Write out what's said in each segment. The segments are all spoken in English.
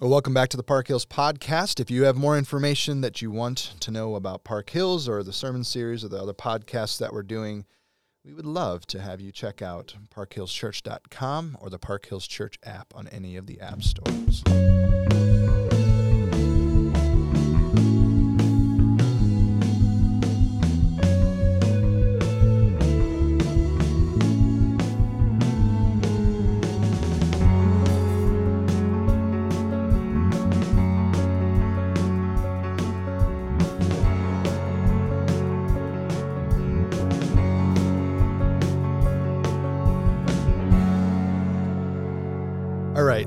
Well, welcome back to the Park Hills podcast. If you have more information that you want to know about Park Hills or the sermon series or the other podcasts that we're doing, we would love to have you check out parkhillschurch.com or the Park Hills Church app on any of the app stores.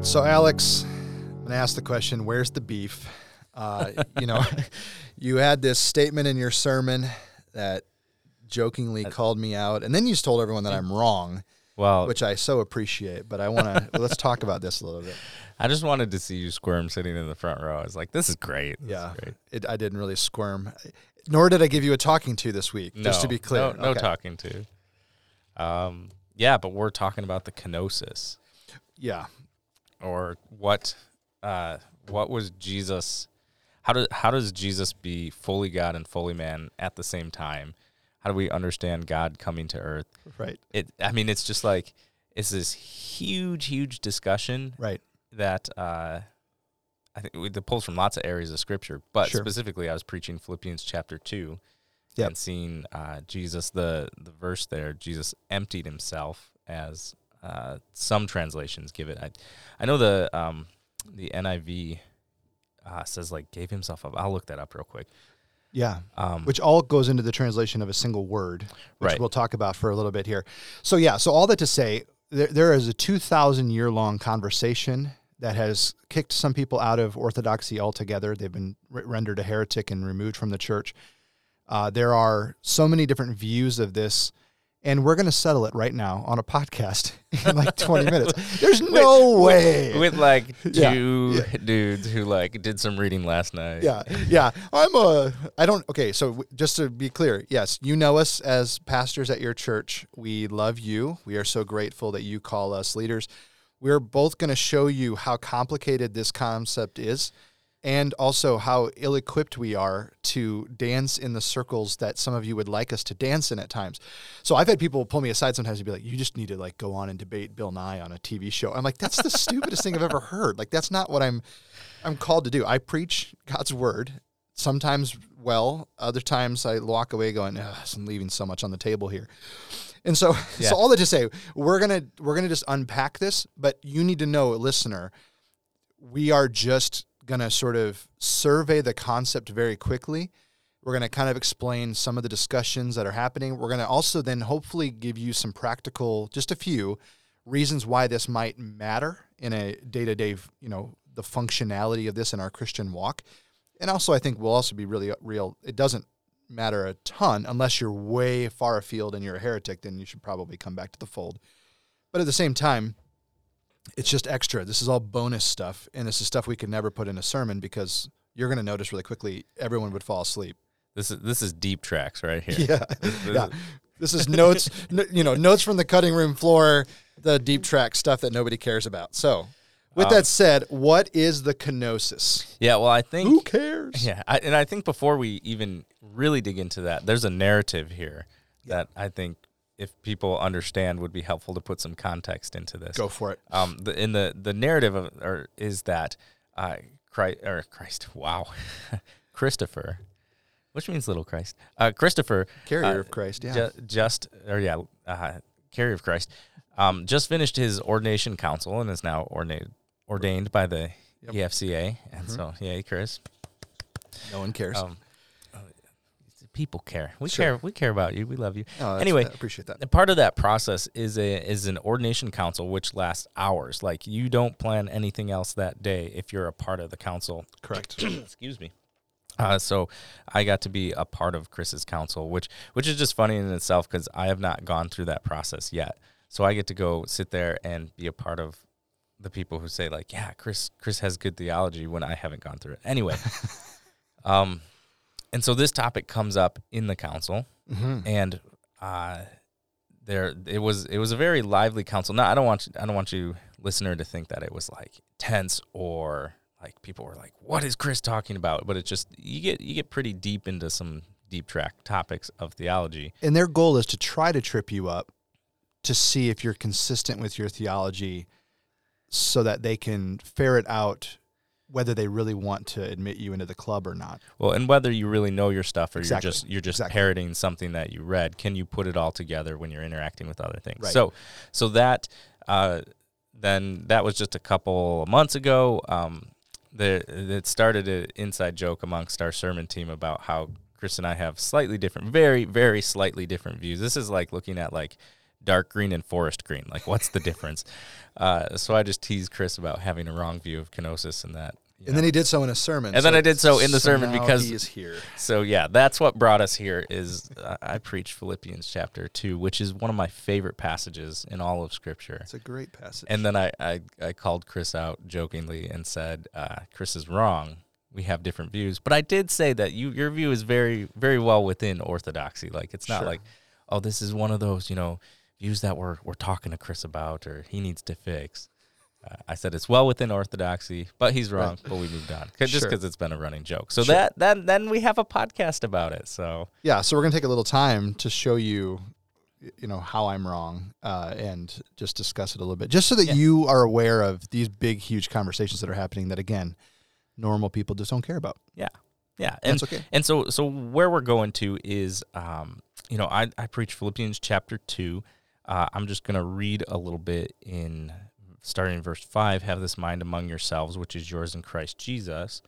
Right, so Alex, I'm going to ask the question: Where's the beef? Uh, you know, you had this statement in your sermon that jokingly called me out, and then you just told everyone that I'm wrong, Well, which I so appreciate. But I want to let's talk about this a little bit. I just wanted to see you squirm sitting in the front row. I was like, this is great. This is Yeah, great. it, I didn't really squirm, nor did I give you a talking to this week. just to No, be clear, No, no Okay. talking to. Um, yeah, but we're talking about the kenosis Yeah, or what uh, what was Jesus how does how does Jesus be fully God and fully man at the same time? How do we understand God coming to earth? right, It I mean it's just like it's this huge huge discussion right. that uh, I think we- that pulls from lots of areas of scripture, but Sure. specifically, I was preaching Philippians chapter two, Yep. and seeing uh, Jesus the the verse there, Jesus emptied himself, as uh, some translations give it. I I know the um, the NIV uh, says like gave himself up. I'll look that up real quick. Yeah, Um, which all goes into the translation of a single word, which Right. we'll talk about for a little bit here. So yeah, so all that to say, there, there is a two thousand year long conversation that has kicked some people out of orthodoxy altogether. They've been re- rendered a heretic and removed from the church. Uh, there are so many different views of this. And we're going to settle it right now on a podcast in like 20 minutes. There's no way. with like Yeah, two dudes who like did some reading last night. yeah yeah i'm a i don't okay so just to be clear yes you know us as pastors at your church we love you we are so grateful that you call us leaders we're both going to show you how complicated this concept is and also how ill-equipped we are to dance in the circles that some of you would like us to dance in at times so i've had people pull me aside sometimes and be like you just need to like go on and debate bill nye on a tv show i'm like that's the stupidest thing i've ever heard like that's not what i'm I'm called to do. I preach God's word, sometimes well, other times I walk away going, I'm leaving so much on the table here. And so, Yeah. so all that to say, we're gonna we're gonna just unpack this, but you need to know, listener, we are just gonna sort of survey the concept very quickly. We're going to kind of explain some of the discussions that are happening. We're going to also then hopefully give you some practical, just a few reasons why this might matter in a day-to-day, you know, the functionality of this in our Christian walk. And also I think we'll also be really uh, real. It doesn't matter a ton unless you're way far afield and you're a heretic, then you should probably come back to the fold. But at the same time, it's just extra. This is all bonus stuff, and this is stuff we could never put in a sermon because you're going to notice really quickly everyone would fall asleep. This is this is deep tracks right here. Yeah, This yeah. is- This is notes, you know, notes from the cutting room floor, the deep track stuff that nobody cares about. So, with Um, that said, what is the kenosis? Yeah, well, I think Who cares? Yeah, I, and I think before we even really dig into that, there's a narrative here that I think if people understand would be helpful to put some context into this. Go for it. Um, the, in the the narrative of, or is that uh, Christ or Christ, wow, Christopher, which means little Christ, uh, Christopher, Carrier uh, of Christ. Yeah. ju- just or yeah, uh, carrier of Christ, um, just finished his ordination council and is now ordained ordained by the Yep. EFCA, and so yay, Chris. no one cares. Um, uh, people care. We Sure. care. We care about you. We love you. Oh, anyway, I appreciate that. And part of that process is a is an ordination council which lasts hours. Like you don't plan anything else that day if you're a part of the council. Correct. Excuse me. Uh, so I got to be a part of Chris's council, which which is just funny in itself because I have not gone through that process yet. So I get to go sit there and be a part of the people who say like, yeah, Chris Chris has good theology when I haven't gone through it. Anyway, um, and so this topic comes up in the council, hmm and uh, there it was it was a very lively council. Now I don't want you, I don't want you listener to think that it was like tense or like people were like, "What is Chris talking about?" But it's just you get you get pretty deep into some deep track topics of theology. And their goal is to try to trip you up to see if you're consistent with your theology so that they can ferret out whether they really want to admit you into the club or not. Well, and whether you really know your stuff or Exactly. you're just you're just Exactly. parroting something that you read, can you put it all together when you're interacting with other things? Right. So, so that uh, then that was just a couple of months ago. Um, the it started an inside joke amongst our sermon team about how Chris and I have slightly different, very very slightly different views. This is like looking at like dark green and forest green. Like, what's the difference? Uh, so I just teased Chris about having a wrong view of kenosis and that. And then he did so in a sermon. And then I did so in the sermon now because- he is here. so yeah, that's what brought us here. Is uh, I preach Philippians chapter two, which is one of my favorite passages in all of Scripture. It's a great passage. And then I I, I called Chris out jokingly and said, uh, "Chris is wrong. We have different views." But I did say that you your view is very very well within orthodoxy. Like it's not Sure. like, oh, this is one of those you know views that we're we're talking to Chris about or he needs to fix. Uh, I said it's well within orthodoxy, but he's wrong. But we moved on 'Cause- just Sure. because it's been a running joke. So Sure. that then then we have a podcast about it. So yeah, so we're gonna take a little time to show you, you know, how I'm wrong, uh, and just discuss it a little bit, just so that Yeah. you are aware of these big, huge conversations that are happening. That again, normal people just don't care about. yeah, yeah, and that's okay. And so, so where we're going to is, um, you know, I, I preach Philippians chapter two. Uh, I'm just going to read a little bit in starting in verse five. Have this mind among yourselves, which is yours in Christ Jesus,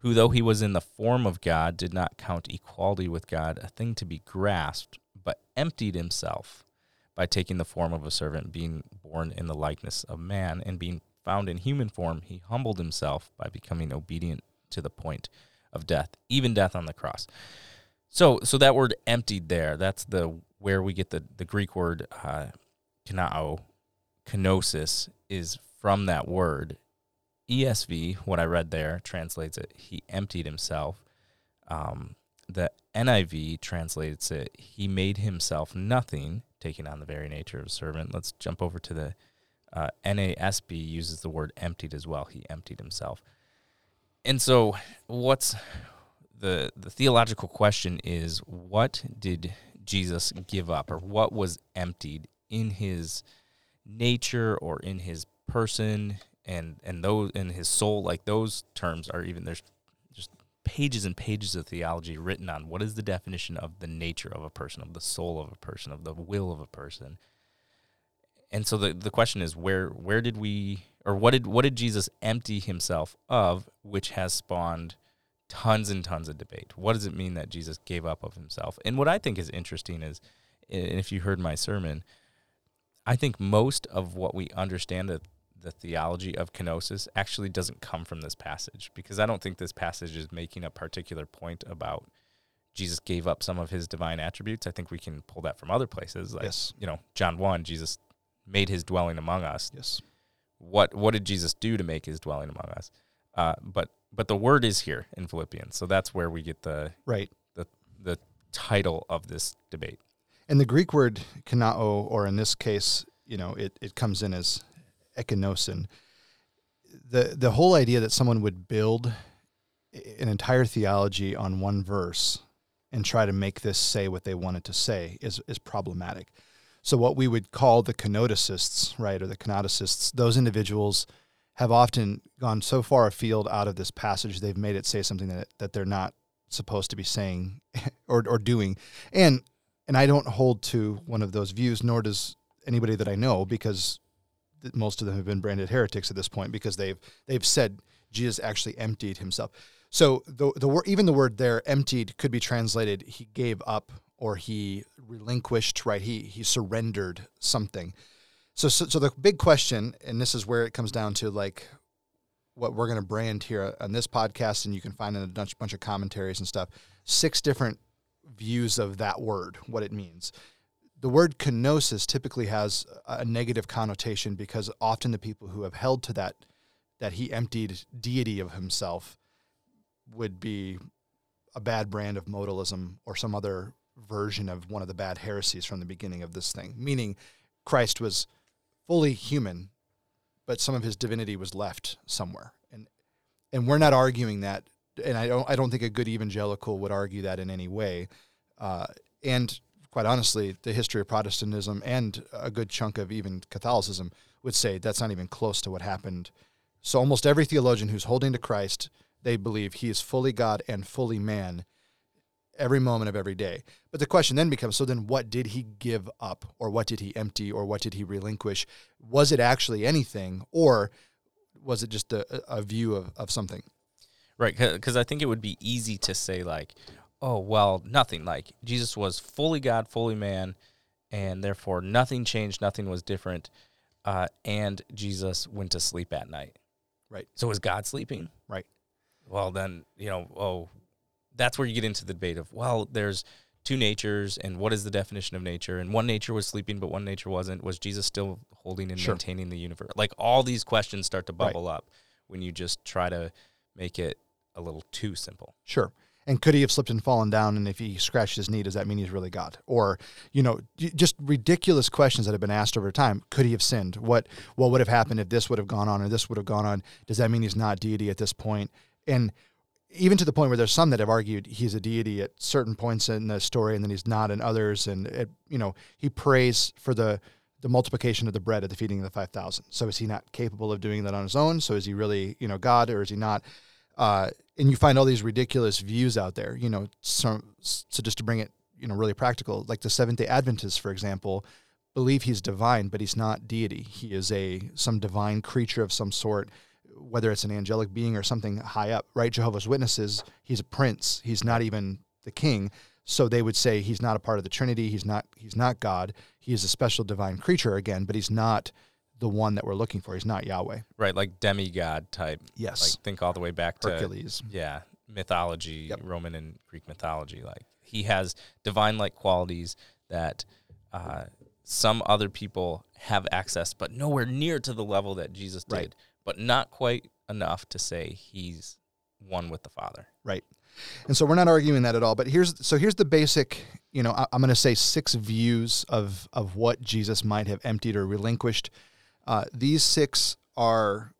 who, though he was in the form of God, did not count equality with God a thing to be grasped, but emptied himself by taking the form of a servant, being born in the likeness of man, and being found in human form, he humbled himself by becoming obedient to the point of death, even death on the cross. So, so that word emptied there, that's the where we get the, the Greek word uh, kanao, kenosis, is from that word. ESV, what I read there, translates it, he emptied himself. Um, the NIV translates it, he made himself nothing, taking on the very nature of a servant. Let's jump over to the uh, NASB, uses the word emptied as well. He emptied himself. And so, what's the the theological question is what did Jesus give up or what was emptied in his nature or in his person and and those in his soul like those terms are even there's just pages and pages of theology written on what is the definition of the nature of a person of the soul of a person of the will of a person and so the the question is where where did we or what did what did Jesus empty himself of which has spawned tons and tons of debate. What does it mean that Jesus gave up of himself? And what I think is interesting is and if you heard my sermon, I think most of what we understand of the theology of kenosis actually doesn't come from this passage because I don't think this passage is making a particular point about Jesus gave up some of his divine attributes. I think we can pull that from other places like Yes. you know, John 1, Jesus made his dwelling among us Yes. what what did Jesus do to make his dwelling among us? Uh, but but the word is here in Philippians, so that's where we get the Right. the title of this debate. And the Greek word kanao, or in this case, you know, it, it comes in as ekinosin. The the whole idea that someone would build an entire theology on one verse and try to make this say what they wanted to say is is problematic. So what we would call the kenoticists, right, or the kenoticists, those individuals have often gone so far afield out of this passage they've made it say something that that they're not supposed to be saying or or doing. And and I don't hold to one of those views, nor does anybody that I know, because most of them have been branded heretics at this point because they've they've said Jesus actually emptied himself. So the the word even the word there emptied could be translated he gave up or he relinquished, right? He he surrendered something. So so, so the big question, and this is where it comes down to like what we're going to brand here on this podcast, and you can find in a bunch, bunch of commentaries and stuff. Six different views of that word, what it means. The word kenosis typically has a negative connotation because often the people who have held to that that he emptied deity of himself would be a bad brand of modalism or some other version of one of the bad heresies from the beginning of this thing, meaning Christ was fully human, but some of his divinity was left somewhere. And and we're not arguing that, and I don't I don't think a good evangelical would argue that in any way. Uh, and quite honestly, the history of Protestantism and a good chunk of even Catholicism would say that's not even close to what happened. So almost every theologian who's holding to Christ, they believe he is fully God and fully man every moment of every day. But the question then becomes so then what did he give up or what did he empty or what did he relinquish? Was it actually anything or was it just a, a view of, of something? Right. Because I think it would be easy to say, like, oh, well, nothing. Like, Jesus was fully God, fully man, and therefore nothing changed, nothing was different. Uh, and Jesus went to sleep at night. Right. So was God sleeping? Right. Well, then, you know, oh, that's where you get into the debate of well, there's two natures, and what is the definition of nature? And one nature was sleeping, but one nature wasn't. Was Jesus still holding and sure. maintaining the universe? Like all these questions start to bubble right. up when you just try to make it a little too simple. Sure. And could he have slipped and fallen down? And if he scratched his knee, does that mean he's really God? Or, you know, just ridiculous questions that have been asked over time. Could he have sinned? What what would have happened if this would have gone on or this would have gone on? Does that mean he's not deity at this point? And even to the point where there's some that have argued he's a deity at certain points in the story and then he's not in others and it, you know he prays for the the multiplication of the bread at the feeding of the 5000 so is he not capable of doing that on his own so is he really you know god or is he not uh, and you find all these ridiculous views out there you know so, so just to bring it you know really practical like the seventh day adventists for example believe he's divine but he's not deity he is a some divine creature of some sort whether it's an angelic being or something high up, right? Jehovah's Witnesses, he's a prince. He's not even the king. So they would say he's not a part of the Trinity. He's not. He's not God. He is a special divine creature again, but he's not the one that we're looking for. He's not Yahweh. Right, like demigod type. Yes. Like think all the way back to Hercules. Yeah, mythology, yep. Roman and Greek mythology. Like he has divine-like qualities that uh, some other people have access, but nowhere near to the level that Jesus did. Right but not quite enough to say he's one with the Father. Right. And so we're not arguing that at all. But here's so here's the basic. You know, I, am going to say six views of of what Jesus might have emptied or relinquished. Uh, these six are,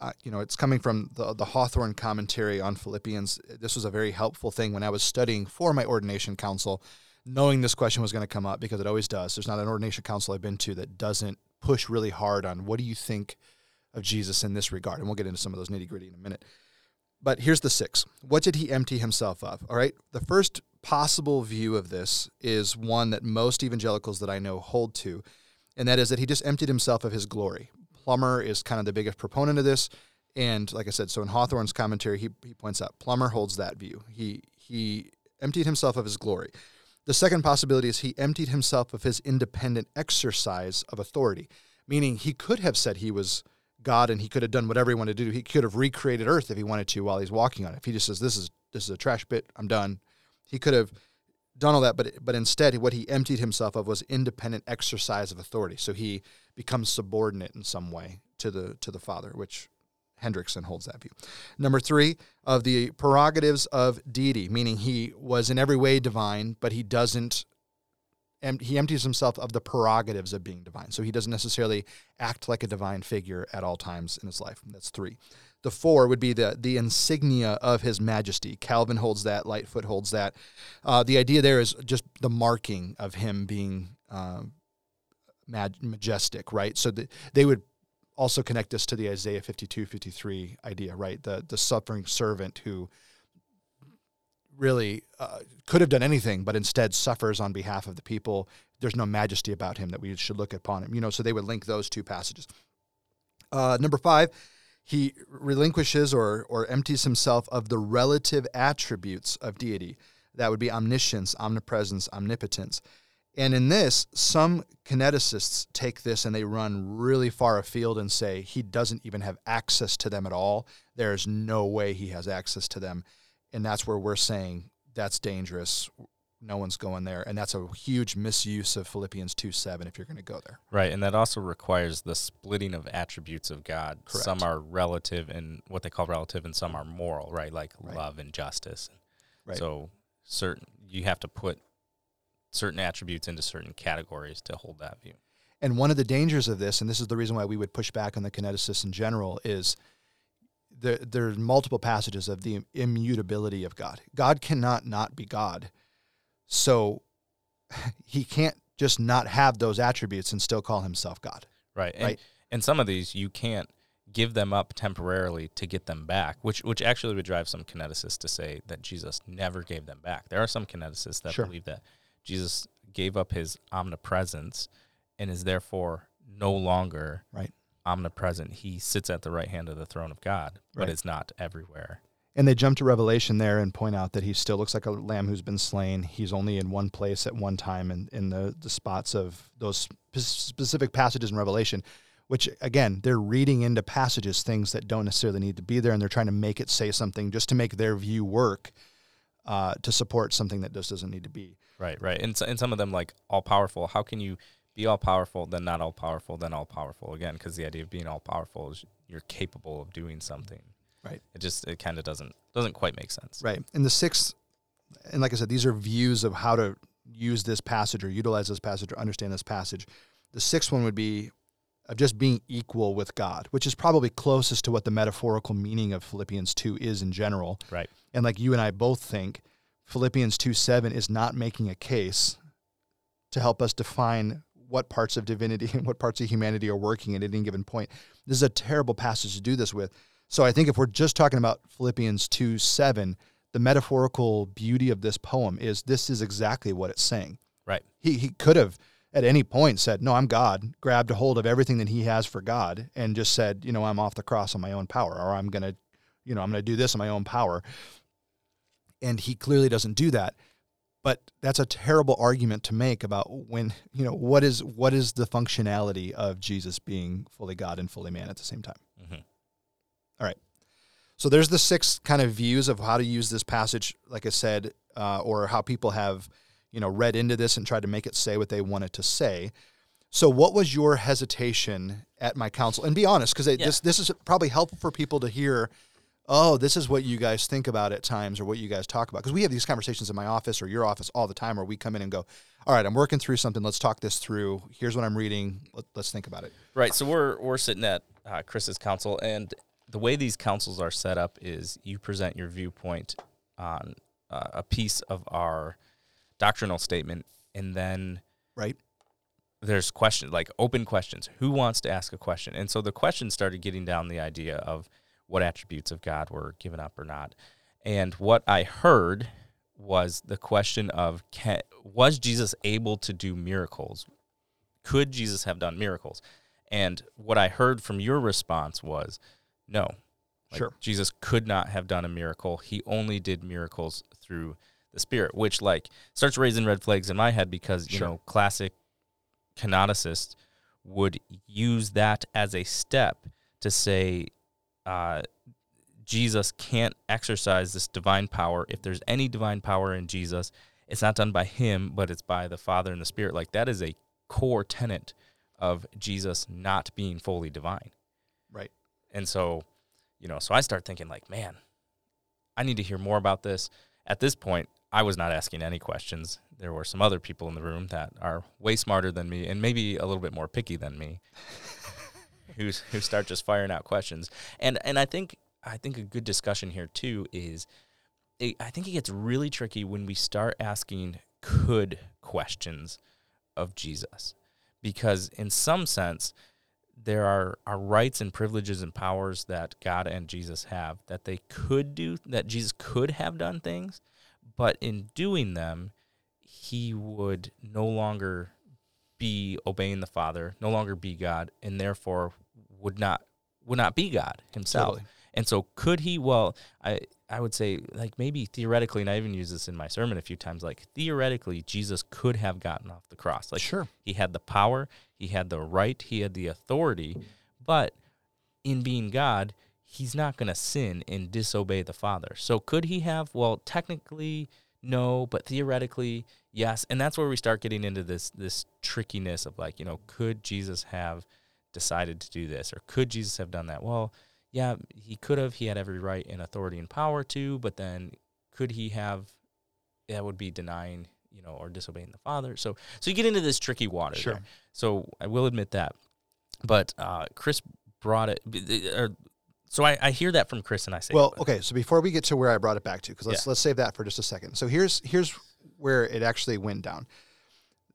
uh, you know, it's coming from the the Hawthorne commentary on Philippians. This was a very helpful thing when I was studying for my ordination council, knowing this question was going to come up because it always does. There's not an ordination council I've been to that doesn't push really hard on what do you think of Jesus in this regard. And we'll get into some of those nitty gritty in a minute. But here's the six. What did he empty himself of? All right. The first possible view of this is one that most evangelicals that I know hold to, and that is that he just emptied himself of his glory. Plummer is kind of the biggest proponent of this. And like I said, so in Hawthorne's commentary, he, he points out Plummer holds that view. He he emptied himself of his glory. The second possibility is he emptied himself of his independent exercise of authority, meaning he could have said he was God and he could have done whatever he wanted to do. He could have recreated Earth if he wanted to while he's walking on it. If he just says this is this is a trash pit, I'm done. He could have done all that, but but instead what he emptied himself of was independent exercise of authority. So he becomes subordinate in some way to the to the Father, which Hendriksen holds that view. Number three of the prerogatives of deity, meaning he was in every way divine, but he doesn't he empties himself of the prerogatives of being divine. So he doesn't necessarily act like a divine figure at all times in his life. That's three. The four would be the the insignia of his majesty. Calvin holds that. Lightfoot holds that. Uh, the idea there is just the marking of him being uh, majestic, right? So the, they would also connect this to the Isaiah 52, 53 idea, right? The the suffering servant who really uh, could have done anything, but instead suffers on behalf of the people. There's no majesty about him that we should look upon him. You know, so they would link those two passages. Uh, number five, he relinquishes or or empties himself of the relative attributes of deity. That would be omniscience, omnipresence, omnipotence. And in this, some kenoticists take this and they run really far afield and say he doesn't even have access to them at all. There's no way he has access to them and that's where we're saying that's dangerous. No one's going there, and that's a huge misuse of Philippians two seven. If you're going to go there, right, and that also requires the splitting of attributes of God. Correct. Some are relative and what they call relative, and some are moral, right, like right. love and justice. Right. So certain you have to put certain attributes into certain categories to hold that view. And one of the dangers of this, and this is the reason why we would push back on the kenoticists in general, is there there's multiple passages of the immutability of God. God cannot not be God. So he can't just not have those attributes and still call himself God. Right. And, Right. and some of these you can't give them up temporarily to get them back, which which actually would drive some kenoticists to say that Jesus never gave them back. There are some kenoticists that Sure. believe that Jesus gave up his omnipresence and is therefore no longer Right. omnipresent. He sits at the right hand of the throne of God, but Right. is not everywhere. And they jump to Revelation there and point out that he still looks like a lamb who's been slain. He's only in one place at one time in, in the, the spots of those spe- specific passages in Revelation, which, again, they're reading into passages things that don't necessarily need to be there, and they're trying to make it say something just to make their view work uh, to support something that just doesn't need to be. Right, right. And, so, and some of them like all powerful. How can you be all powerful, then not all powerful, then all powerful again? Because the idea of being all powerful is you're capable of doing something. Right. It just it kind of doesn't doesn't quite make sense. Right. And the sixth, and like I said, these are views of how to use this passage or utilize this passage or understand this passage. The sixth one would be of just being equal with God, which is probably closest to what the metaphorical meaning of Philippians 2 is in general. Right. And like you and I both think, Philippians 2 7 is not making a case to help us define what parts of divinity and what parts of humanity are working at any given point. This is a terrible passage to do this with. So I think if we're just talking about Philippians 2 7, the metaphorical beauty of this poem is this is exactly what it's saying. Right. He, he could have at any point said, No, I'm God, grabbed a hold of everything that he has for God, and just said, You know, I'm off the cross on my own power, or I'm going to, you know, I'm going to do this on my own power. And he clearly doesn't do that. But that's a terrible argument to make about when, you know, what is what is the functionality of Jesus being fully God and fully man at the same time? Mm-hmm. Mhm. So there's the six kind of views of how to use this passage, like I said, uh, or how people have, you know, read into this and tried to make it say what they wanted to say. So, what was your hesitation at my council? And be honest, because Yeah. this this is probably helpful for people to hear. Oh, this is what you guys think about at times, or what you guys talk about. Because we have these conversations in my office or your office all the time, where we come in and go, "All right, I'm working through something. Let's talk this through. Here's what I'm reading. Let, let's think about it." Right. So we're we're sitting at uh, Chris's council, and the way these councils are set up is you present your viewpoint on uh, a piece of our doctrinal statement, and then Right. there's questions like open questions. Who wants to ask a question? And so the questions started getting down the idea of what attributes of God were given up or not. And what I heard was the question of can, was Jesus able to do miracles? Could Jesus have done miracles? And what I heard from your response was no. Like, Sure. Jesus could not have done a miracle. He only did miracles through the Spirit, which like starts raising red flags in my head because you Sure. know classic canonicists would use that as a step to say uh, Jesus can't exercise this divine power. If there's any divine power in Jesus, it's not done by him, but it's by the Father and the Spirit. Like that is a core tenet of Jesus not being fully divine. And so, you know, so I start thinking like, man, I need to hear more about this. At this point, I was not asking any questions. There were some other people in the room that are way smarter than me and maybe a little bit more picky than me who who start just firing out questions. And and I think I think a good discussion here too is it, I think it gets really tricky when we start asking could questions of Jesus. Because in some sense there are, are rights and privileges and powers that God and Jesus have that they could do, that Jesus could have done things, but in doing them, he would no longer be obeying the Father, no longer be God, and therefore would not would not be God himself. Totally. And so could he well I I would say like maybe theoretically and I even use this in my sermon a few times like theoretically Jesus could have gotten off the cross. Like Sure. he had the power, he had the right, he had the authority, but in being God, he's not going to sin and disobey the Father. So could he have? Well, technically no, but theoretically yes. And that's where we start getting into this this trickiness of like, you know, could Jesus have decided to do this or could Jesus have done that? Well, yeah, he could have. He had every right and authority and power to, but then could he have that would be denying, you know, or disobeying the Father. So so you get into this tricky water. Sure. there. So I will admit that. But uh, Chris brought it, or So I, I hear that from Chris, and I say, Well, okay. So before we get to where I brought it back to, because let's Yeah. let's save that for just a second. So here's here's where it actually went down.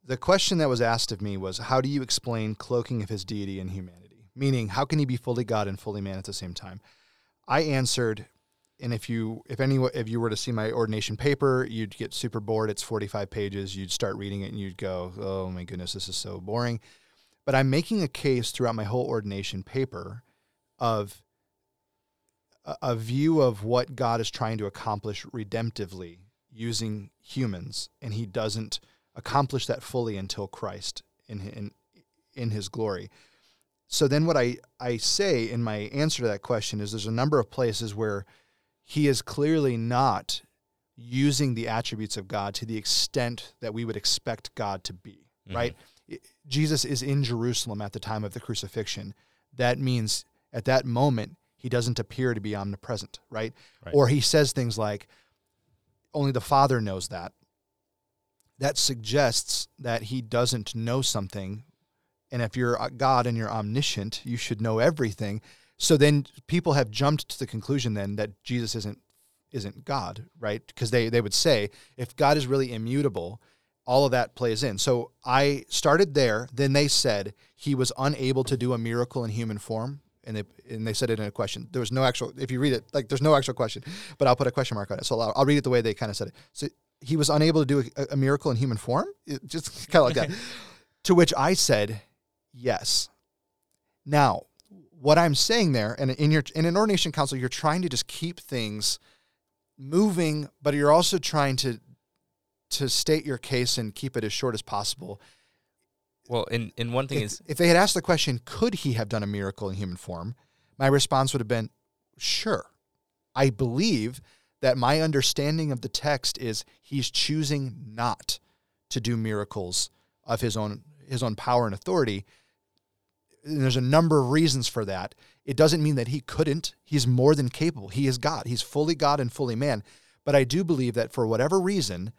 The question that was asked of me was, how do you explain cloaking of his deity and humanity? Meaning, how can he be fully God and fully man at the same time? I answered, and if you if any if you were to see my ordination paper, you'd get super bored. It's 45 pages. You'd start reading it and you'd go, "Oh my goodness, this is so boring." But I'm making a case throughout my whole ordination paper of a, a view of what God is trying to accomplish redemptively using humans, and He doesn't accomplish that fully until Christ in in in His glory. So then, what I I say in my answer to that question is, there's a number of places where He is clearly not using the attributes of God to the extent that we would expect God to be. Mhm. Right? Jesus is in Jerusalem at the time of the crucifixion. That means at that moment he doesn't appear to be omnipresent, right? Right. Or he says things like, only the Father knows that. That suggests that he doesn't know something. And if you're a God and you're omniscient, you should know everything. So then people have jumped to the conclusion then that Jesus isn't isn't God, right? Because they, they would say if God is really immutable, all of that plays in. So I started there. Then they said he was unable to do a miracle in human form. And they, and they said it in a question. There was no actual, if you read it, like there's no actual question, but I'll put a question mark on it. So I'll, I'll read it the way they kind of said it. So he was unable to do a, a miracle in human form? It, just kind of like that. to which I said, yes. Now, what I'm saying there, and in your in an ordination council, you're trying to just keep things moving, but you're also trying to to state your case and keep it as short as possible. well, and, and one thing If, is, if they had asked the question, could he have done a miracle in human form? My response would have been, sure. I believe that my understanding of the text is he's choosing not to do miracles of his own his own power and authority. There's a number of reasons for that. It doesn't mean that he couldn't. He's more than capable. He is God. He's fully God and fully man. But I do believe that for whatever reason,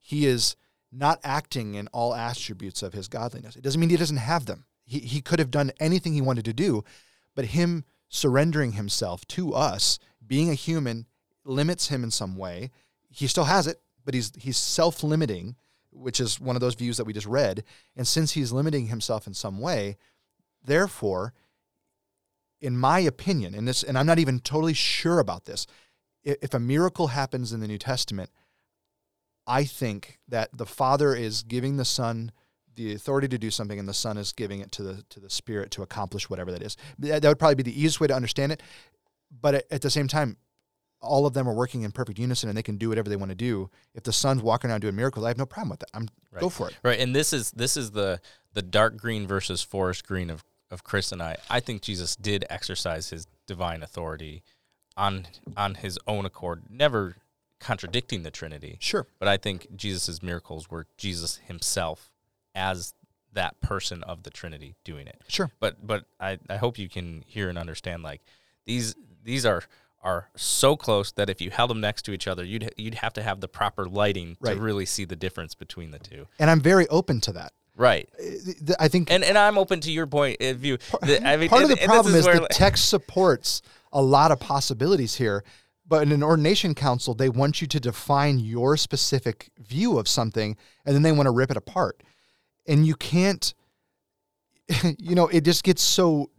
he is not acting in all attributes of his godliness. It doesn't mean he doesn't have them. He, he could have done anything he wanted to do, but him surrendering himself to us, being a human, limits him in some way. He still has it, but he's he's self-limiting, which is one of those views that we just read. And since he's limiting himself in some way, therefore, in my opinion, and this, and I'm not even totally sure about this, if a miracle happens in the New Testament, I think that the Father is giving the Son the authority to do something, and the Son is giving it to the to the Spirit to accomplish whatever that is. That, would probably be the easiest way to understand it. But at, at the same time, all of them are working in perfect unison, and they can do whatever they want to do. If the Son's walking around doing miracles, I have no problem with that. I'm go for it. Right, and this is this is the the dark green versus forest green of of Chris and I. I think Jesus did exercise his divine authority on on his own accord, never contradicting the Trinity. Sure. But I think Jesus' miracles were Jesus himself as that person of the Trinity doing it. Sure. But but I, I hope you can hear and understand like these these are are so close that if you held them next to each other, you'd you'd have to have the proper lighting Right. to really see the difference between the two. And I'm very open to that. Right. Uh, I think And and I'm open to your point of view. The- I mean, part of the problem is, where, the text supports a lot of possibilities here but in an ordination council they want you to define your specific view of something and then they want to rip it apart and you can't you know it just gets so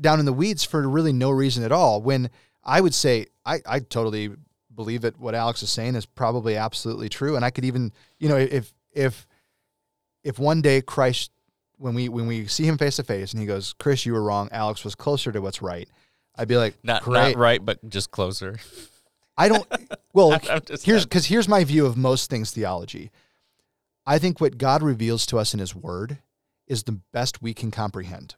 down in the weeds for really no reason at all when i would say i, I totally believe that what alex is saying is probably absolutely true and i could even you know if if if one day christ when we when we see him face to face and he goes chris you were wrong alex was closer to what's right i'd be like not great not right, but just closer. I don't. Well, here's because here's my view of most things theology. I think what God reveals to us in His Word is the best we can comprehend.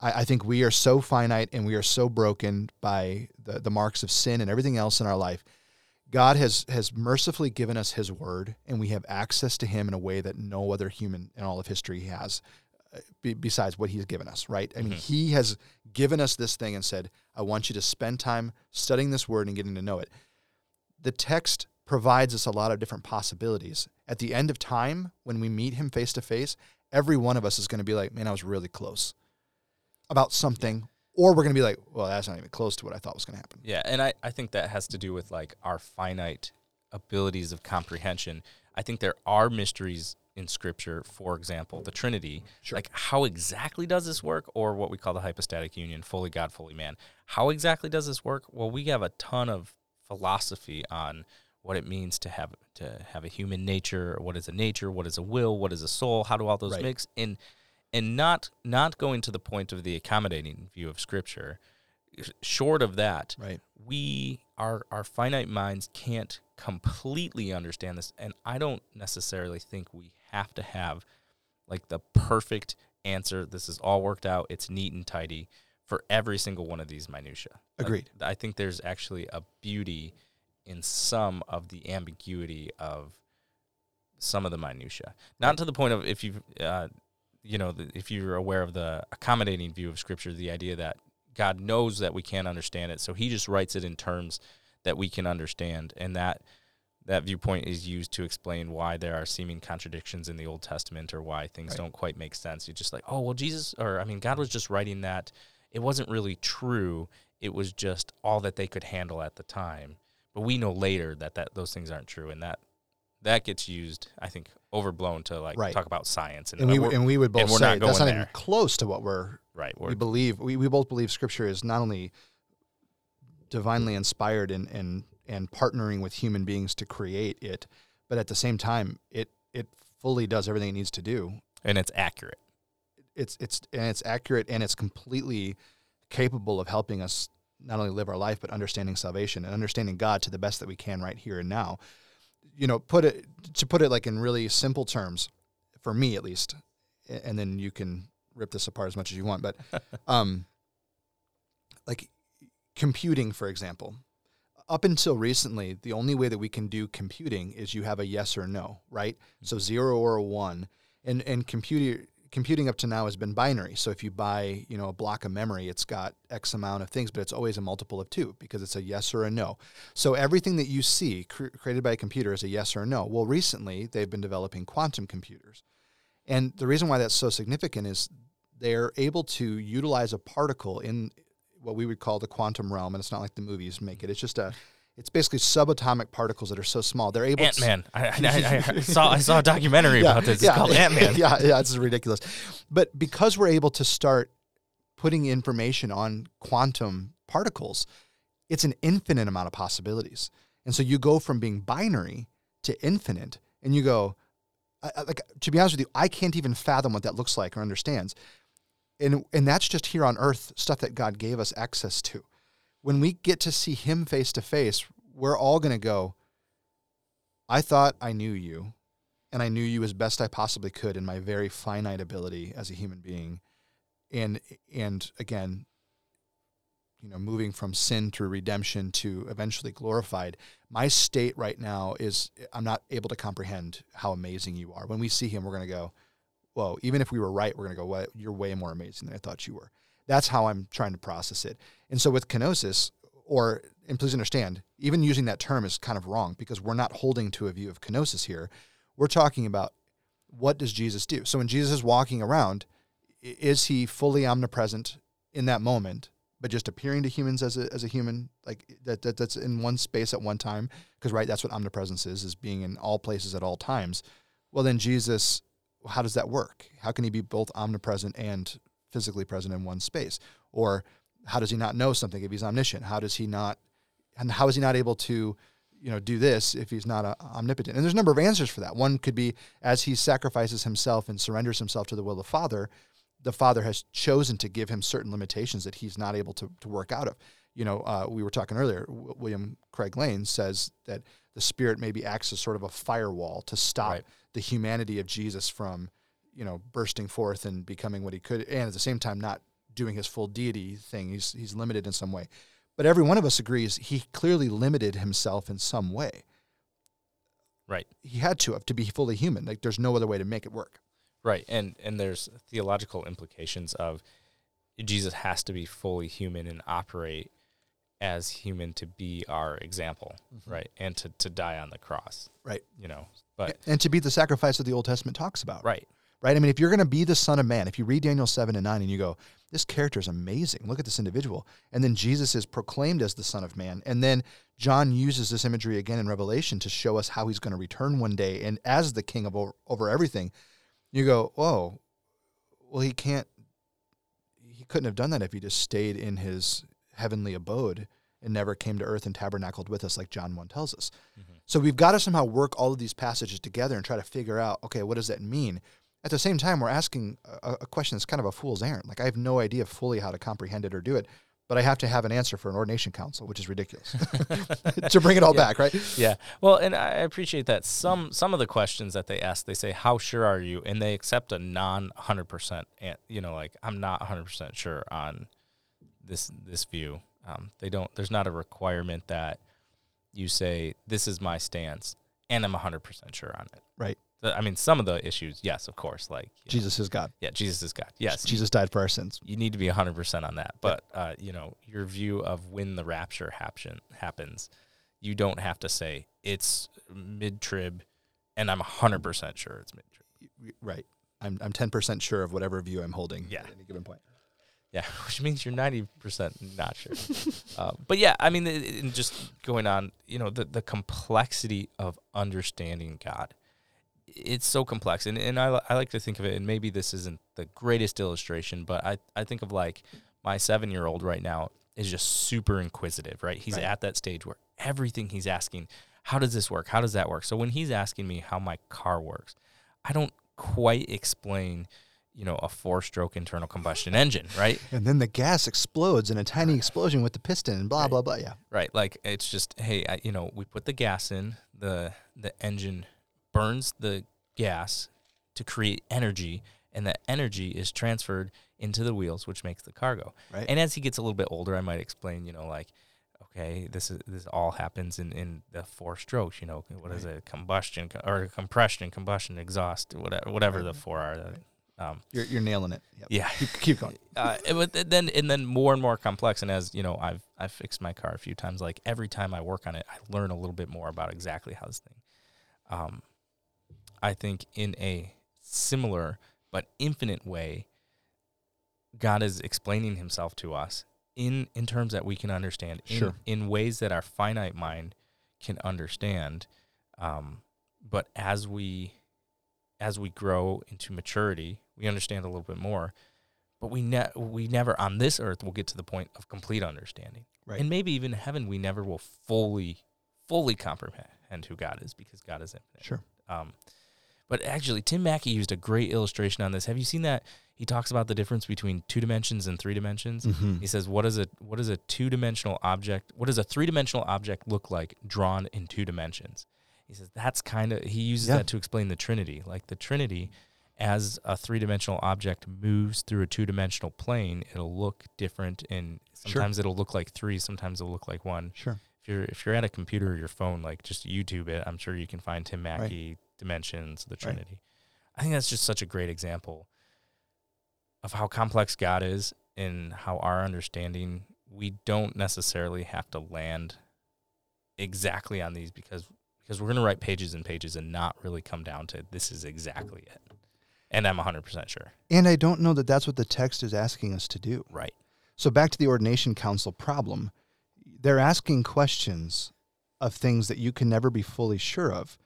I, I think we are so finite and we are so broken by the, the marks of sin and everything else in our life. God has has mercifully given us His Word, and we have access to Him in a way that no other human in all of history has, uh, be, besides what He's given us. Right? I mean, He has given us this thing and said, "I want you to spend time studying this Word and getting to know it." the text provides us a lot of different possibilities. At the end of time, when we meet him face to face, every one of us is going to be like, man, I was really close about something, or we're going to be like, well, that's not even close to what I thought was going to happen. Yeah, and I, I think that has to do with like our finite abilities of comprehension. I think there are mysteries in scripture, for example, the Trinity. Sure. Like how exactly does this work or what we call the hypostatic union, fully God, fully man. How exactly does this work? Well, we have a ton of philosophy on what it means to have to have a human nature, what is a nature, what is a will, what is a soul, how do all those Right. mix and and not not going to the point of the accommodating view of scripture. Short of that, Right. we our our finite minds can't completely understand this and i don't necessarily think we have to have like the perfect answer this is all worked out it's neat and tidy for every single one of these minutia Agreed. i think there's actually a beauty in some of the ambiguity of some of the minutia not to the point of if you uh, you know if you're aware of the accommodating view of scripture the idea that god knows that we can't understand it so he just writes it in terms that we can understand and that that viewpoint is used to explain why there are seeming contradictions in the old testament or why things Right. don't quite make sense. You're just like oh well jesus or i mean god was just writing that. It wasn't really true. It was just all that they could handle at the time. But we know later that, that those things aren't true and that that gets used i think overblown to like Right. talk about science and, And we, and we would both say not that's not even close to what we're right we we're, believe we, we both believe scripture is not only divinely inspired and, and and partnering with human beings to create it but at the same time it it fully does everything it needs to do and it's accurate it's it's and it's accurate and it's completely capable of helping us not only live our life but understanding salvation and understanding God to the best that we can right here and now. You know, put it to put it like in really simple terms, for me at least, and then you can rip this apart as much as you want. But, um, like computing, for example, up until recently, the only way that we can do computing is you have a yes or no, right? So zero or a one, and and computer computing up to now has been binary. So if you buy, you know, a block of memory, it's got X amount of things, but it's always a multiple of two because it's a yes or a no. So everything that you see cr- created by a computer is a yes or a no. Well, recently they've been developing quantum computers, and the reason why that's so significant is they're able to utilize a particle in what we would call the quantum realm, and it's not like the movies make it. It's just a, it's basically subatomic particles that are so small. They're able Ant to Man. I, I, I saw I saw a documentary about this. It's called Ant Man. yeah, yeah, it's ridiculous. But because we're able to start putting information on quantum particles, it's an infinite amount of possibilities. And so you go from being binary to infinite, and you go, like to be honest with you, I can't even fathom what that looks like or understands. And and that's just here on earth, stuff that God gave us access to. When we get to see Him face to face, we're all going to go. I thought I knew you, and I knew you as best I possibly could in my very finite ability as a human being. And and again, you know, moving from sin through redemption to eventually glorified, my state right now is I'm not able to comprehend how amazing you are. When we see him, we're gonna go, Whoa, even if we were right, we're gonna go, What you're way more amazing than I thought you were. That's how I'm trying to process it. And so with kenosis, or and please understand, even using that term is kind of wrong because we're not holding to a view of kenosis here. We're talking about what does Jesus do? So when Jesus is walking around, is he fully omnipresent in that moment, but just appearing to humans as a, as a human, like that, that that's in one space at one time? Because right, that's what omnipresence is, is being in all places at all times. Well, then Jesus, how does that work? How can he be both omnipresent and physically present in one space? Or how does he not know something if he's omniscient? How does he not, and how is he not able to, you know, do this if he's not uh, omnipotent? And there's a number of answers for that. One could be as he sacrifices himself and surrenders himself to the will of the Father, the Father has chosen to give him certain limitations that he's not able to, to work out of. You know, uh, we were talking earlier. W- William Craig Lane says that the Spirit maybe acts as sort of a firewall to stop Right. the humanity of Jesus from, you know, bursting forth and becoming what he could, and at the same time not doing his full deity thing. He's he's limited in some way. But every one of us agrees he clearly limited himself in some way. Right. He had to have to be fully human. Like there's no other way to make it work. Right. And and there's theological implications of Jesus has to be fully human and operate as human to be our example, mm-hmm. right? And to, to die on the cross. Right. You know. But and to be the sacrifice that the Old Testament talks about. right. Right? I mean, if you're going to be the Son of Man, if you read Daniel 7 and 9 and you go, this character is amazing, look at this individual. And then Jesus is proclaimed as the Son of Man. And then John uses this imagery again in Revelation to show us how he's going to return one day and as the king of over, over everything. You go, whoa, well, he can't, he couldn't have done that if he just stayed in his heavenly abode and never came to earth and tabernacled with us like John 1 tells us. Mm-hmm. So we've got to somehow work all of these passages together and try to figure out, okay, what does that mean? At the same time, we're asking a, a question that's kind of a fool's errand. Like I have no idea fully how to comprehend it or do it, but I have to have an answer for an ordination council, which is ridiculous. to bring it all yeah. back, right? Yeah. Well, and I appreciate that some some of the questions that they ask, they say, "How sure are you?" and they accept a non hundred percent. You know, like I'm not hundred percent sure on this this view. Um, they don't. There's not a requirement that you say this is my stance, and I'm 100 percent sure on it. Right. I mean, some of the issues, yes, of course, like Jesus know, is God. Yeah, Jesus is God. Yes, Jesus died for our sins. You need to be 100 percent on that. But uh, you know, your view of when the rapture happen, happens, you don't have to say it's mid trib, and I'm 100 percent sure it's mid trib. Right. I'm I'm 10 percent sure of whatever view I'm holding yeah. at any given point. Yeah, which means you're ninety percent not sure. uh, but yeah, I mean, it, just going on, you know, the the complexity of understanding God, it's so complex, and and I I like to think of it, and maybe this isn't the greatest illustration, but I I think of like my seven year old right now is just super inquisitive, right? He's right. at that stage where everything he's asking, how does this work? How does that work? So when he's asking me how my car works, I don't quite explain you know a four stroke internal combustion engine right and then the gas explodes in a tiny explosion with the piston and blah right. blah blah yeah right like it's just hey I, you know we put the gas in the the engine burns the gas to create energy and that energy is transferred into the wheels which makes the cargo. right and as he gets a little bit older i might explain you know like okay this is this all happens in in the four strokes you know what right. is it combustion or compression combustion exhaust whatever whatever right. the four are um, you're, you're nailing it. Yep. Yeah, keep, keep going. uh, but then and then more and more complex. And as you know, I've I've fixed my car a few times. Like every time I work on it, I learn a little bit more about exactly how this thing. Um, I think in a similar but infinite way, God is explaining Himself to us in in terms that we can understand. In, sure. In ways that our finite mind can understand. Um, but as we as we grow into maturity, we understand a little bit more. But we ne- we never on this earth will get to the point of complete understanding. Right. And maybe even in heaven we never will fully fully comprehend who God is because God is infinite. Sure. Um, but actually, Tim Mackie used a great illustration on this. Have you seen that? He talks about the difference between two dimensions and three dimensions. Mm-hmm. He says, "What is a what is a two dimensional object? What does a three dimensional object look like drawn in two dimensions?" He says that's kind of he uses Yeah. that to explain the Trinity. Like the Trinity, as a three dimensional object moves through a two dimensional plane, it'll look different, and Sure. sometimes it'll look like three, sometimes it'll look like one. Sure. If you're if you're at a computer or your phone, like just YouTube it, I'm sure you can find Tim Mackie dimensions, of the Trinity. I think that's just such a great example of how complex God is and how our understanding we don't necessarily have to land exactly on these because because we're going to write pages and pages and not really come down to this is exactly it. And I'm 100% sure. And I don't know that that's what the text is asking us to do. Right. So back to the ordination council problem, they're asking questions of things that you can never be fully sure of,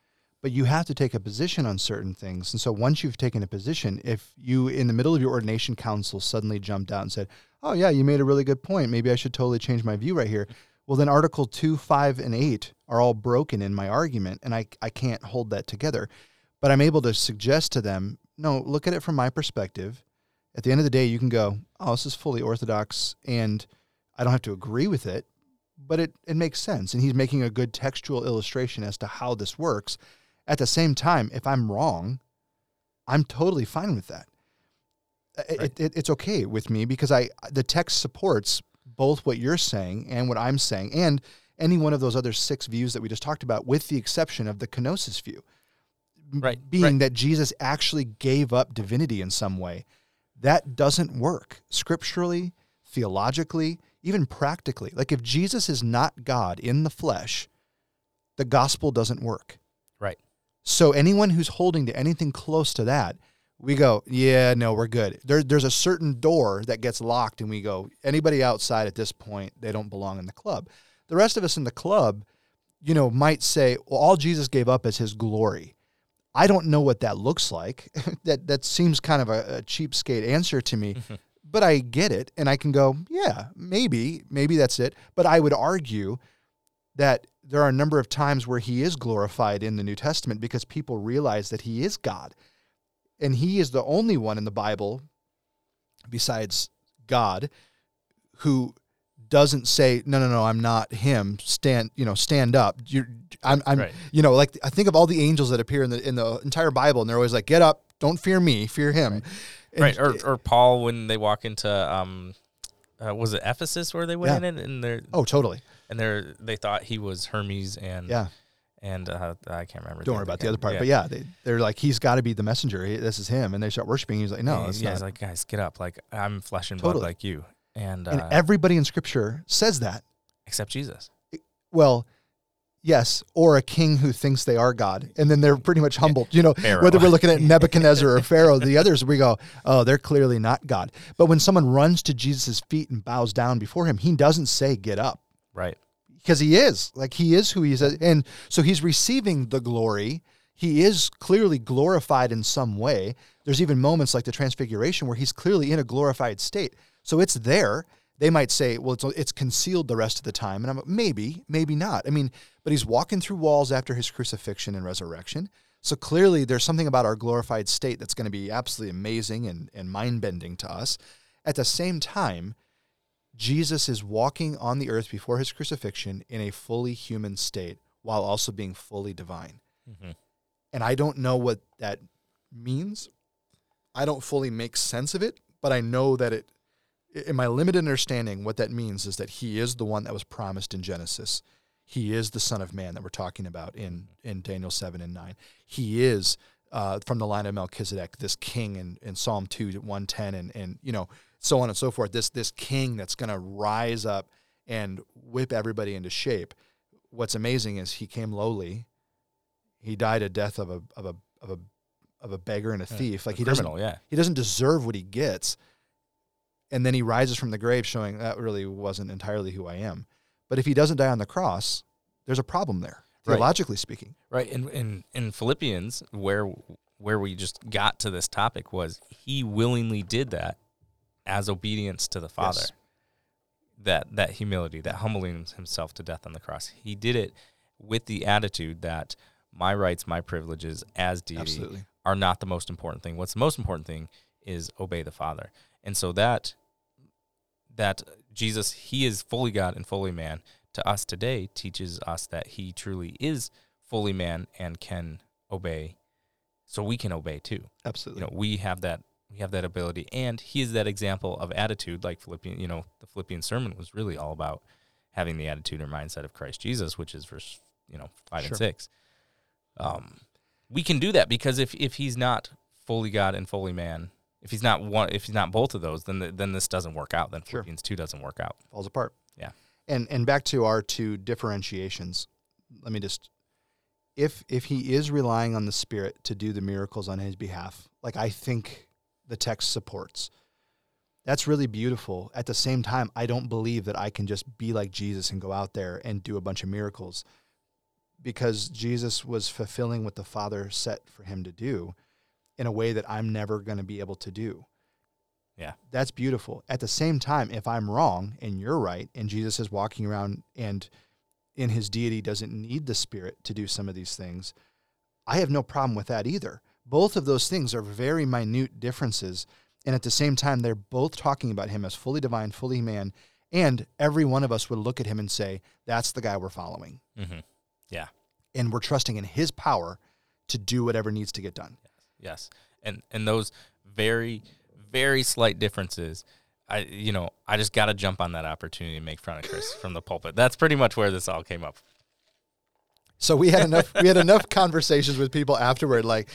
but you have to take a position on certain things. And so once you've taken a position, if you in the middle of your ordination council suddenly jumped out and said, "Oh yeah, you made a really good point. Maybe I should totally change my view right here." Well, then Article 2, 5, and 8 are all broken in my argument, and I, I can't hold that together. But I'm able to suggest to them, no, look at it from my perspective. At the end of the day, you can go, oh, this is fully orthodox, and I don't have to agree with it, but it, it makes sense. And he's making a good textual illustration as to how this works. At the same time, if I'm wrong, I'm totally fine with that. Right. it, it's okay with me because I the text supports both what you're saying and what I'm saying, and any one of those other six views that we just talked about, with the exception of the kenosis view, Right, Being right. that Jesus actually gave up divinity in some way, that doesn't work scripturally, theologically, even practically. Like if Jesus is not God in the flesh, the gospel doesn't work. So anyone who's holding to anything close to that we go, yeah, no, we're good. There, there's a certain door that gets locked, and we go, anybody outside at this point, they don't belong in the club. The rest of us in the club, you know, might say, well, all Jesus gave up is his glory. I don't know what that looks like. that that seems kind of a, a cheapskate answer to me, mm-hmm. but I get it, and I can go, yeah, maybe, maybe that's it. But I would argue that there are a number of times where he is glorified in the New Testament because people realize that he is God. And he is the only one in the Bible besides God who doesn't say no no no I'm not him. Stand you know stand up. You're I'm I'm Right. you know like I think of all the angels that appear in the in the entire Bible and they're always like get up. Don't fear me. Fear him. And- right. Or, or Paul when they walk into um, uh, was it Ephesus where they went Yeah. in and they're oh totally and they're they thought he was Hermes and yeah and uh, I can't remember. don't worry about the other part but yeah they, they're like he's got to be the messenger He- this is him and they start worshiping he's like no yeah, it's yeah, not he's like guys, get up! Like I'm flesh and Totally. blood like you, and, uh, and everybody in scripture says that except Jesus. well, yes, or a king who thinks they are God, and then they're pretty much humbled. You know, Pharaoh. whether we're looking at Nebuchadnezzar or Pharaoh, the others we go, oh, they're clearly not God. But when someone runs to Jesus' feet and bows down before him, he doesn't say, "Get up," Right. because he is like he is who he is, and so he's receiving the glory. He is clearly glorified in some way. There's even moments like the Transfiguration where he's clearly in a glorified state. So it's there. They might say, well, it's, it's concealed the rest of the time. And I'm like, maybe, maybe not. I mean, but he's walking through walls after his crucifixion and resurrection. So clearly there's something about our glorified state that's going to be absolutely amazing and, and mind bending to us. At the same time, Jesus is walking on the earth before his crucifixion in a fully human state while also being fully divine. Mhm. And I don't know what that means. I don't fully make sense of it, but I know that it, in my limited understanding, what that means is that he is the one that was promised in Genesis. He is the Son of Man that we're talking about in, in Daniel 7 and 9. He is uh, from the line of Melchizedek, this king in, in Psalm 2, 110, and, and you know, so on and so forth. This, this king that's going to rise up and whip everybody into shape. What's amazing is he came lowly. He died a death of a, of a, of a, of a beggar and a Yeah, thief. Like A he doesn't yeah. he doesn't deserve what he gets. And then he rises from the grave, showing that really wasn't entirely who I am. But if he doesn't die on the cross, there's a problem there, Right. theologically speaking. Right. In in in Philippians, where where we just got to this topic was he willingly did that as obedience to the Father. Yes. That that humility, that humbling himself to death on the cross. He did it with the attitude that my rights, my privileges as deity Absolutely. are not the most important thing. What's the most important thing is obey the Father. And so that that Jesus, he is fully God and fully man, to us today teaches us that he truly is fully man and can obey. So we can obey too. Absolutely. You know, we have that we have that ability and he is that example of attitude like Philippian, you know, the Philippian sermon was really all about having the attitude or mindset of Christ Jesus, which is verse, you know, 5 Sure. and 6. Um we can do that because if if he's not fully God and fully man, if he's not one, if he's not both of those, then the, then this doesn't work out. Then Sure. Philippians two doesn't work out. falls apart. Yeah. And and back to our two differentiations. Let me just if if he is relying on the spirit to do the miracles on his behalf, like I think the text supports. That's really beautiful. At the same time, I don't believe that I can just be like Jesus and go out there and do a bunch of miracles because Jesus was fulfilling what the Father set for him to do in a way that I'm never going to be able to do that's beautiful. At the same time, if I'm wrong and you're right, and Jesus is walking around and in his deity doesn't need the Spirit to do some of these things, I have no problem with that either. Both of those things are very minute differences. And at the same time, they're both talking about him as fully divine, fully man. And every one of us would look at him and say, that's the guy we're following. Mm-hmm. Yeah. And we're trusting in his power to do whatever needs to get done. Yes. Yes, and and those very very slight differences. I you know I just got to jump on that opportunity to make fun of Chris from the pulpit. That's pretty much where this all came up. So we had enough we had enough conversations with people afterward, like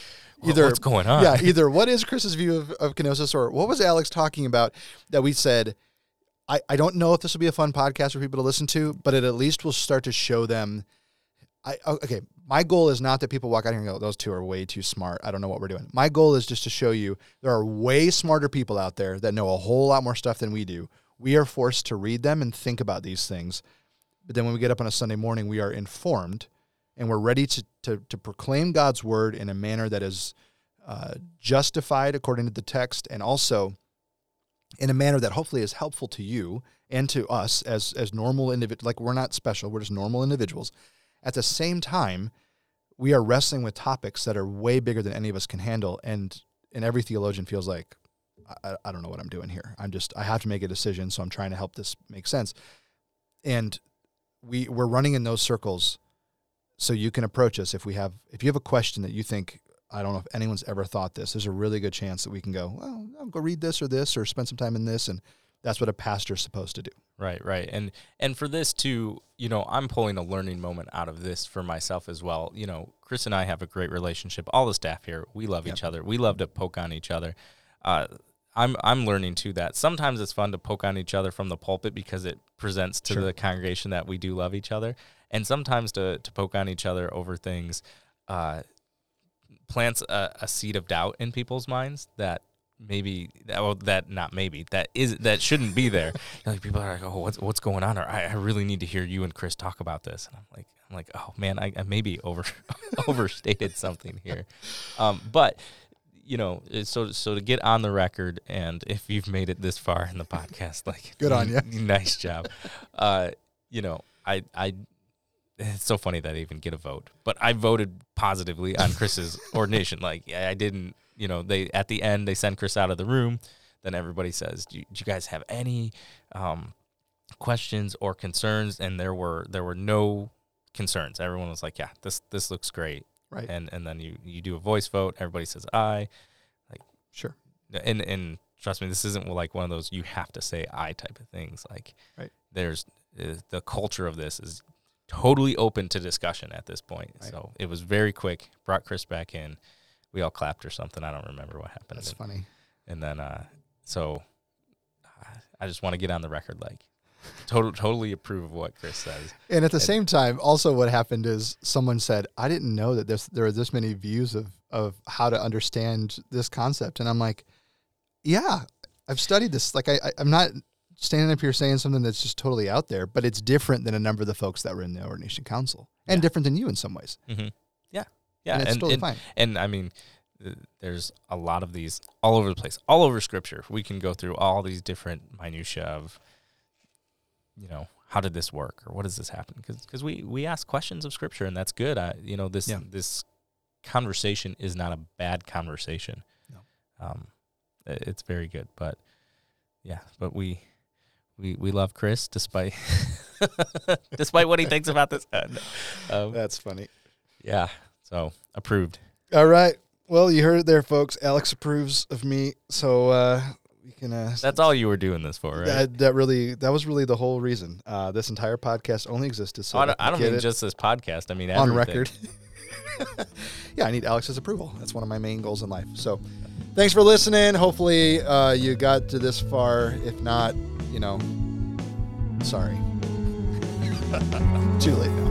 either what's going on? Yeah, either what is Chris's view of, of kenosis or what was Alex talking about that we said, I, I don't know if this will be a fun podcast for people to listen to, but it at least will start to show them I okay. My goal is not that people walk out here and go, "Those two are way too smart. I don't know what we're doing." My goal is just to show you there are way smarter people out there that know a whole lot more stuff than we do. We are forced to read them and think about these things, but then when we get up on a Sunday morning, we are informed and we're ready to to, to proclaim God's word in a manner that is uh, justified according to the text, and also in a manner that hopefully is helpful to you and to us as as normal individuals. Like we're not special; we're just normal individuals. At the same time, we are wrestling with topics that are way bigger than any of us can handle, and and every theologian feels like I, I don't know what I'm doing here. I'm just I have to make a decision, so I'm trying to help this make sense. And we we're running in those circles, so you can approach us if we have if you have a question that you think I don't know if anyone's ever thought this. There's a really good chance that we can go, well, I'll go read this or this or spend some time in this and that's what a pastor's supposed to do. Right, right. And and for this too, you know, I'm pulling a learning moment out of this for myself as well. You know, Chris and I have a great relationship. All the staff here, we love yep. each other. We love to poke on each other. Uh, I'm I'm learning too that sometimes it's fun to poke on each other from the pulpit because it presents to sure. the congregation that we do love each other, and sometimes to to poke on each other over things uh, plants a, a seed of doubt in people's minds that maybe well that not maybe that is that shouldn't be there. Like people are like oh what's what's going on? Or I, I really need to hear you and chris talk about this. And i'm like i'm like oh man i, I maybe over overstated something here. Um, but you know so so to get on the record and if you've made it this far in the podcast like good on you nice job. Uh, you know i i it's so funny that I even get a vote, but I voted positively on Chris's ordination. Like I didn't you know, they at the end they send Chris out of the room. Then everybody says, "Do you, do you guys have any um, questions or concerns?" And there were there were no concerns. Everyone was like, "Yeah, this this looks great." Right. And and then you you do a voice vote. Everybody says aye. Like sure. And and trust me, this isn't like one of those you have to say aye type of things. Like right. there's uh, the culture of this is totally open to discussion at this point. Right. So it was very quick. Brought Chris back in we all clapped or something. I don't remember what happened. That's and, funny. And then, uh, so I just want to get on the record, like, total, totally approve of what Chris says. And at the and, same time, also what happened is someone said, "I didn't know that this there are this many views of of how to understand this concept," and I'm like, "Yeah, I've studied this. Like, I, I I'm not." Standing up here saying something that's just totally out there, but it's different than a number of the folks that were in the ordination council, and yeah. different than you in some ways. Mm-hmm. Yeah, and it's and, totally and, fine. And I mean, there's a lot of these all over the place, all over Scripture. We can go through all these different minutia of, you know, how did this work or what does this happen? Because we we ask questions of Scripture, and that's good. I, you know, this yeah. this conversation is not a bad conversation. No. Um, it's very good, but yeah, but we we we love Chris despite despite what he thinks about this. Uh, um, That's funny. Yeah, so approved. All right. Well, you heard it there, folks. Alex approves of me, so uh, we can. Uh, That's all you were doing this for, right? That, that really, that was really the whole reason. Uh, this entire podcast only existed so. I don't, I don't mean just this podcast. I mean on record. yeah, I need Alex's approval. That's one of my main goals in life. So, thanks for listening. Hopefully, uh, you got to this far. If not, you know, sorry. Too late now.